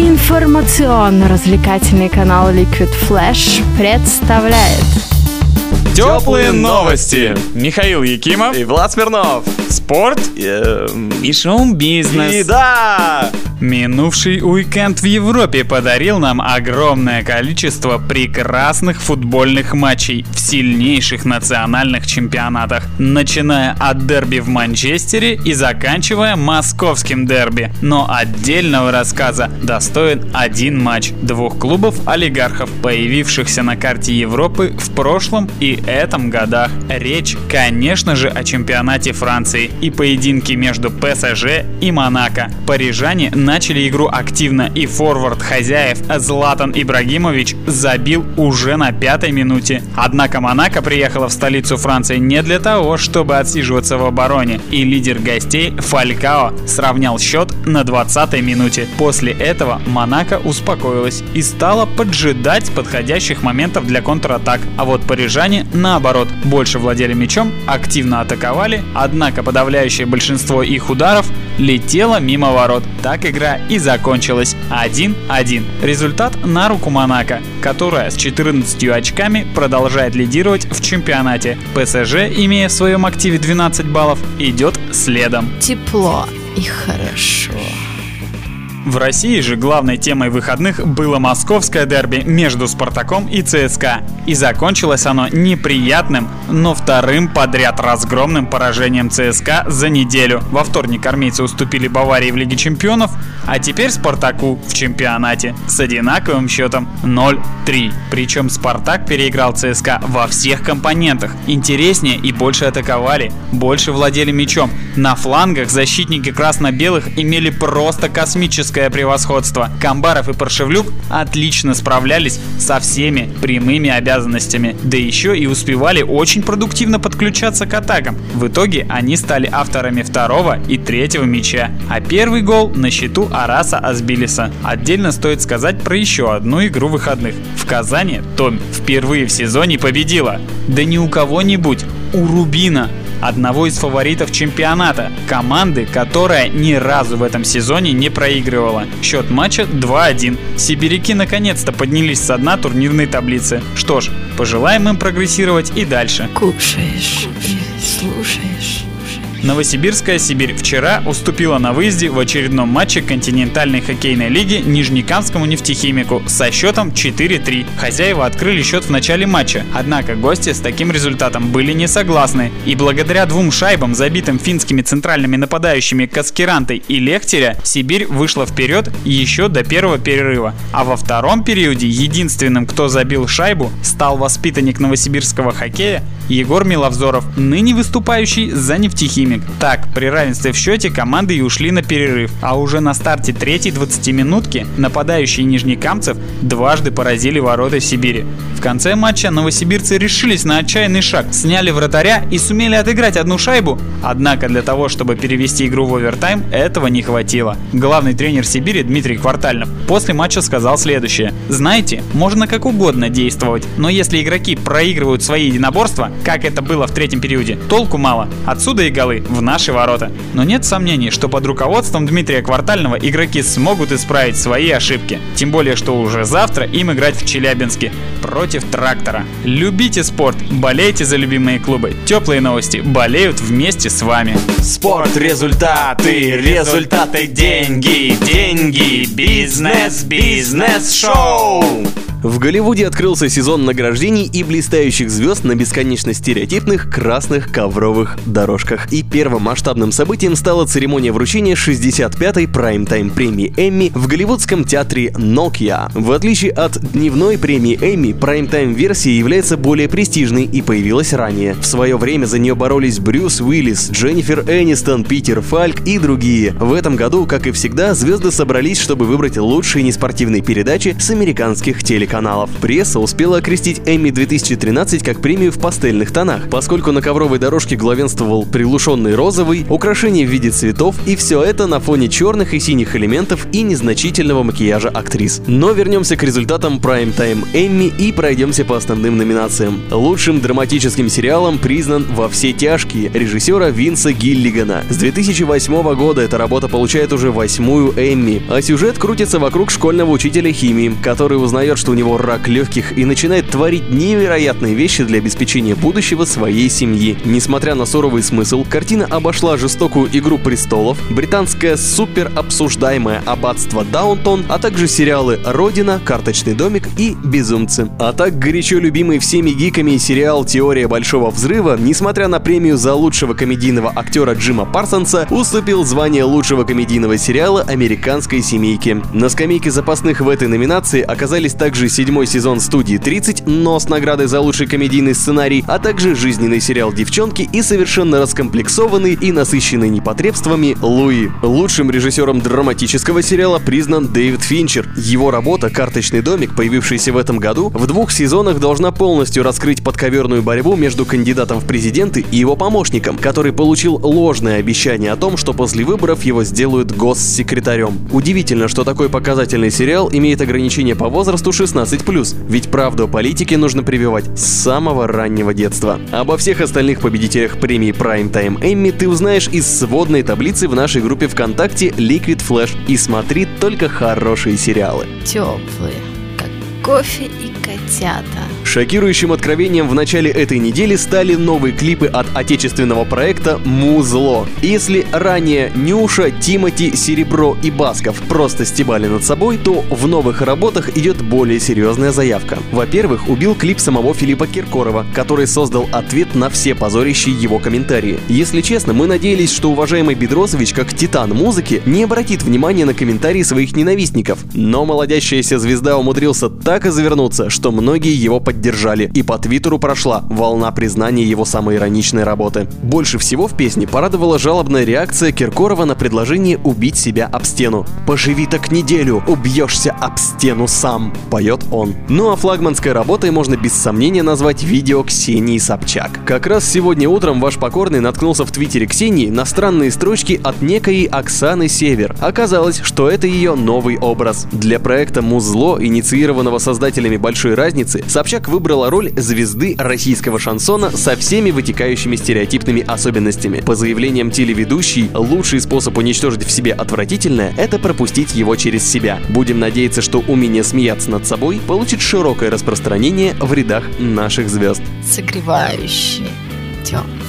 Информационно-развлекательный канал Liquid Flash представляет Теплые новости. Михаил Якимов. И Влад Смирнов. Спорт. Эм, И шоу-бизнес. И да! Минувший уикенд в Европе подарил нам огромное количество прекрасных футбольных матчей в сильнейших национальных чемпионатах, начиная от дерби в Манчестере и заканчивая московским дерби. Но отдельного рассказа достоин один матч двух клубов-олигархов, появившихся на карте Европы в прошлом и этом годах. Речь, конечно же, о чемпионате Франции и поединке между ПСЖ и Монако. Парижане начали игру активно и форвард хозяев Златан Ибрагимович забил уже на пятой минуте. Однако Монако приехала в столицу Франции не для того, чтобы отсиживаться в обороне, и лидер гостей Фалькао сравнял счет на 20-й минуте. После этого Монако успокоилась и стала поджидать подходящих моментов для контратак, а вот парижане наоборот больше владели мячом, активно атаковали, однако подавляющее большинство их ударов летело мимо ворот. Так игра и закончилась 1-1. Результат на руку Монако, которая с 14 очками продолжает лидировать в чемпионате. ПСЖ, имея в своем активе 12 баллов, идет следом. Тепло и хорошо. В России же главной темой выходных было московское дерби между «Спартаком» и ЦСКА. И закончилось оно неприятным, но вторым подряд разгромным поражением ЦСКА за неделю. Во вторник армейцы уступили Баварии в Лиге Чемпионов, а теперь «Спартаку» в чемпионате с одинаковым счетом 0-3. Причем «Спартак» переиграл ЦСКА во всех компонентах. Интереснее и больше атаковали, больше владели мячом. На флангах защитники красно-белых имели просто космическое превосходство. Камбаров и Паршевлюк отлично справлялись со всеми прямыми обязанностями, да еще и успевали очень продуктивно подключаться к атакам. В итоге они стали авторами второго и третьего мяча, а первый гол на счету Араса Азбилиса. Отдельно стоит сказать про еще одну игру выходных. В Казани Том впервые в сезоне победила. Да не у кого-нибудь, у Рубина одного из фаворитов чемпионата, команды, которая ни разу в этом сезоне не проигрывала. Счет матча 2-1. Сибиряки наконец-то поднялись со дна турнирной таблицы. Что ж, пожелаем им прогрессировать и дальше. Кушаешь, слушаешь. Новосибирская Сибирь вчера уступила на выезде в очередном матче континентальной хоккейной лиги Нижнекамскому нефтехимику со счетом 4-3. Хозяева открыли счет в начале матча, однако гости с таким результатом были не согласны. И благодаря двум шайбам, забитым финскими центральными нападающими Каскерантой и Лехтеря, Сибирь вышла вперед еще до первого перерыва. А во втором периоде единственным, кто забил шайбу, стал воспитанник новосибирского хоккея Егор Миловзоров, ныне выступающий за нефтехимик. Так, при равенстве в счете команды и ушли на перерыв, а уже на старте третьей 20-минутки нападающие нижнекамцев дважды поразили ворота Сибири. В конце матча новосибирцы решились на отчаянный шаг, сняли вратаря и сумели отыграть одну шайбу, однако для того, чтобы перевести игру в овертайм, этого не хватило. Главный тренер Сибири Дмитрий Квартальнов после матча сказал следующее. Знаете, можно как угодно действовать, но если игроки проигрывают свои единоборства, как это было в третьем периоде, толку мало. Отсюда и голы в наши ворота. Но нет сомнений, что под руководством Дмитрия Квартального игроки смогут исправить свои ошибки. Тем более, что уже завтра им играть в Челябинске против трактора. Любите спорт, болейте за любимые клубы. Теплые новости болеют вместе с вами. Спорт, результаты, результаты, деньги, деньги, бизнес, бизнес, шоу. В Голливуде открылся сезон награждений и блистающих звезд на бесконечно стереотипных красных ковровых дорожках. И первым масштабным событием стала церемония вручения 65-й прайм-тайм премии Эмми в голливудском театре Nokia. В отличие от дневной премии Эмми, прайм-тайм версия является более престижной и появилась ранее. В свое время за нее боролись Брюс Уиллис, Дженнифер Энистон, Питер Фальк и другие. В этом году, как и всегда, звезды собрались, чтобы выбрать лучшие неспортивные передачи с американских телеканалов телеканалов. Пресса успела окрестить Эмми 2013 как премию в пастельных тонах, поскольку на ковровой дорожке главенствовал приглушенный розовый, украшение в виде цветов и все это на фоне черных и синих элементов и незначительного макияжа актрис. Но вернемся к результатам Prime Time Эмми и пройдемся по основным номинациям. Лучшим драматическим сериалом признан «Во все тяжкие» режиссера Винса Гиллигана. С 2008 года эта работа получает уже восьмую Эмми, а сюжет крутится вокруг школьного учителя химии, который узнает, что у него рак легких и начинает творить невероятные вещи для обеспечения будущего своей семьи. Несмотря на суровый смысл, картина обошла жестокую «Игру престолов», британское супер обсуждаемое «Аббатство Даунтон», а также сериалы «Родина», «Карточный домик» и «Безумцы». А так горячо любимый всеми гиками сериал «Теория большого взрыва», несмотря на премию за лучшего комедийного актера Джима Парсонса, уступил звание лучшего комедийного сериала «Американской семейки». На скамейке запасных в этой номинации оказались также седьмой сезон студии 30, но с наградой за лучший комедийный сценарий, а также жизненный сериал «Девчонки» и совершенно раскомплексованный и насыщенный непотребствами Луи. Лучшим режиссером драматического сериала признан Дэвид Финчер. Его работа «Карточный домик», появившаяся в этом году, в двух сезонах должна полностью раскрыть подковерную борьбу между кандидатом в президенты и его помощником, который получил ложное обещание о том, что после выборов его сделают госсекретарем. Удивительно, что такой показательный сериал имеет ограничение по возрасту 16+, ведь правду о политике нужно прививать с самого раннего детства. Обо всех остальных победителях премии Prime Time Emmy ты узнаешь из сводной таблицы в нашей группе ВКонтакте Liquid Flash и смотри только хорошие сериалы. Теплые, кофе и котята. Шокирующим откровением в начале этой недели стали новые клипы от отечественного проекта «Музло». Если ранее Нюша, Тимати, Серебро и Басков просто стебали над собой, то в новых работах идет более серьезная заявка. Во-первых, убил клип самого Филиппа Киркорова, который создал ответ на все позорящие его комментарии. Если честно, мы надеялись, что уважаемый Бедросович, как титан музыки, не обратит внимания на комментарии своих ненавистников. Но молодящаяся звезда умудрился так и завернуться, что многие его поддержали и по Твиттеру прошла волна признания его самоироничной работы. Больше всего в песне порадовала жалобная реакция Киркорова на предложение убить себя об стену. «Поживи так неделю, убьешься об стену сам», — поет он. Ну а флагманской работой можно без сомнения назвать видео Ксении Собчак. Как раз сегодня утром ваш покорный наткнулся в твиттере Ксении на странные строчки от некой Оксаны Север. Оказалось, что это ее новый образ. Для проекта «Музло», инициированного создателями «Большой разницы», Собчак выбрала роль звезды российского шансона со всеми вытекающими стереотипными особенностями. По заявлениям телеведущей, лучший способ уничтожить в себе отвратительное – это пропустить его через себя. Будем надеяться, что умение смеяться над собой получит широкое распространение в рядах наших звезд. Согревающие, теплые.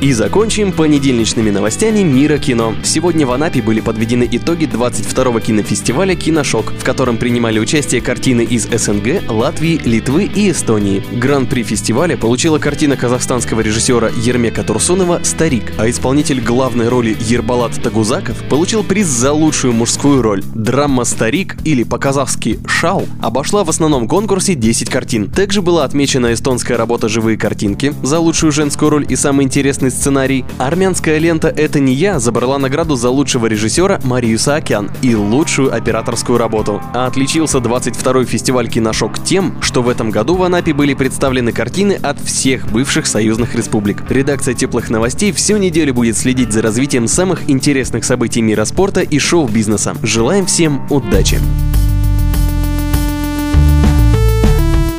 И закончим понедельничными новостями мира кино. Сегодня в Анапе были подведены итоги 22-го кинофестиваля «Киношок», в котором принимали участие картины из СНГ, Латвии, Литвы и Эстонии. Гран-при фестиваля получила картина казахстанского режиссера Ермека Турсунова «Старик», а исполнитель главной роли Ербалат Тагузаков получил приз за лучшую мужскую роль. Драма «Старик» или по-казахски «Шау» обошла в основном конкурсе 10 картин. Также была отмечена эстонская работа «Живые картинки» за лучшую женскую роль и самый интересный сценарий. Армянская лента «Это не я» забрала награду за лучшего режиссера Марию Саакян и лучшую операторскую работу. А отличился 22-й фестиваль «Киношок» тем, что в этом году в Анапе были представлены картины от всех бывших союзных республик. Редакция «Теплых новостей» всю неделю будет следить за развитием самых интересных событий мира спорта и шоу-бизнеса. Желаем всем удачи!